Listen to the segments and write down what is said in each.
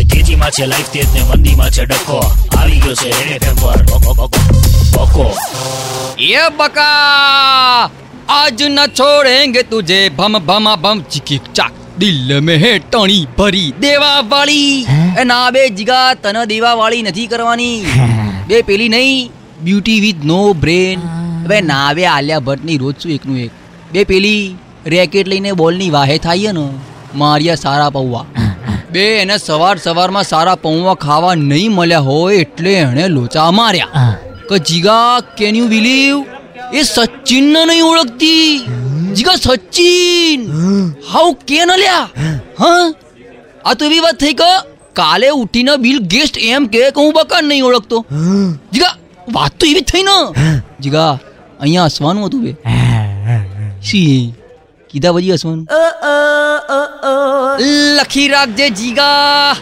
એ તેજીમાં છે લાઈફ તેજ ને મંદીમાં છે ડખો. આવી ગયો છે રેડ એફએમ પર. બકો એ બકા આજ ન છોડેંગે તુજે ભમ ભમા ભમ. ચીકી ચાક. દિલ મે હે ટણી ભરી દેવા વાળી એ ના બે જીગા તન દેવા વાળી નથી કરવાની. બે પેલી નહીં બ્યુટી વિથ નો બ્રેન હવે ના બે આલિયા ભટ્ટની રોજ શું એકનું એક? બે પેલી રેકેટ લઈને બોલની વાહે થાય ને? મારિયા સારા પૌવા. બે એને સવાર સવારમાં સારા પૌવા ખાવા નહીં મળ્યા હોય એટલે એણે લોચા માર્યા. કે જીગા કેન યુ બિલીવ એ સચિનને નહીં ઓળખતી. જીગા સચિન! હાઉ કેન અલ્યા? હા? આ તો એવી વાત થઈ કે કાલે ઉઠીને બિલ ગેસ્ટ એમ કે કે હું બકાન નહીં ઓળખતો. જીગા વાત તો એવી જ થઈ ને. જીગા અહીંયા હસવાનું હતું બે. સી કીધા પછી હસવાનું? લખી રાખજે જીગા.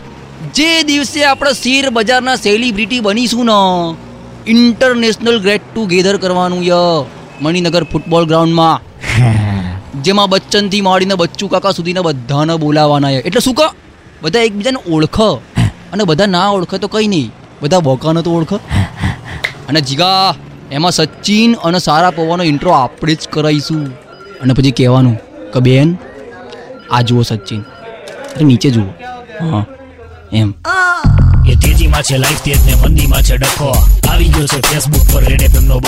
જે દિવસે આપણે શેર બજારના સેલિબ્રિટી બનીશું ને ઇન્ટરનેશનલ ગ્રેટ ટુગેધર કરવાનું ય મણિનગર ફૂટબોલ ગ્રાઉન્ડમાં જેમાં બચ્ચનથી માંડીને બચ્ચુ કાકા સુધીના બધાને બોલાવાના છે એટલે શું કહો? બધા એકબીજાને ઓળખ. અને બધા ના ઓળખે તો કંઈ નહીં. બધા બોકાને તો ઓળખ. અને જીગા એમાં સચિન અને સારા પવાનો ઇન્ટ્રો આપણે જ કરાવીશું અને પછી કહેવાનું કે બેન આ જુઓ સચિન. નીચે જુઓ. હા. એમ. એ તેજીમાં છે લાઈફ તેજ ને મંદીમાં છે ડખો. આવી ગયો છે ફેસબુક પર રેડ એફએમ નો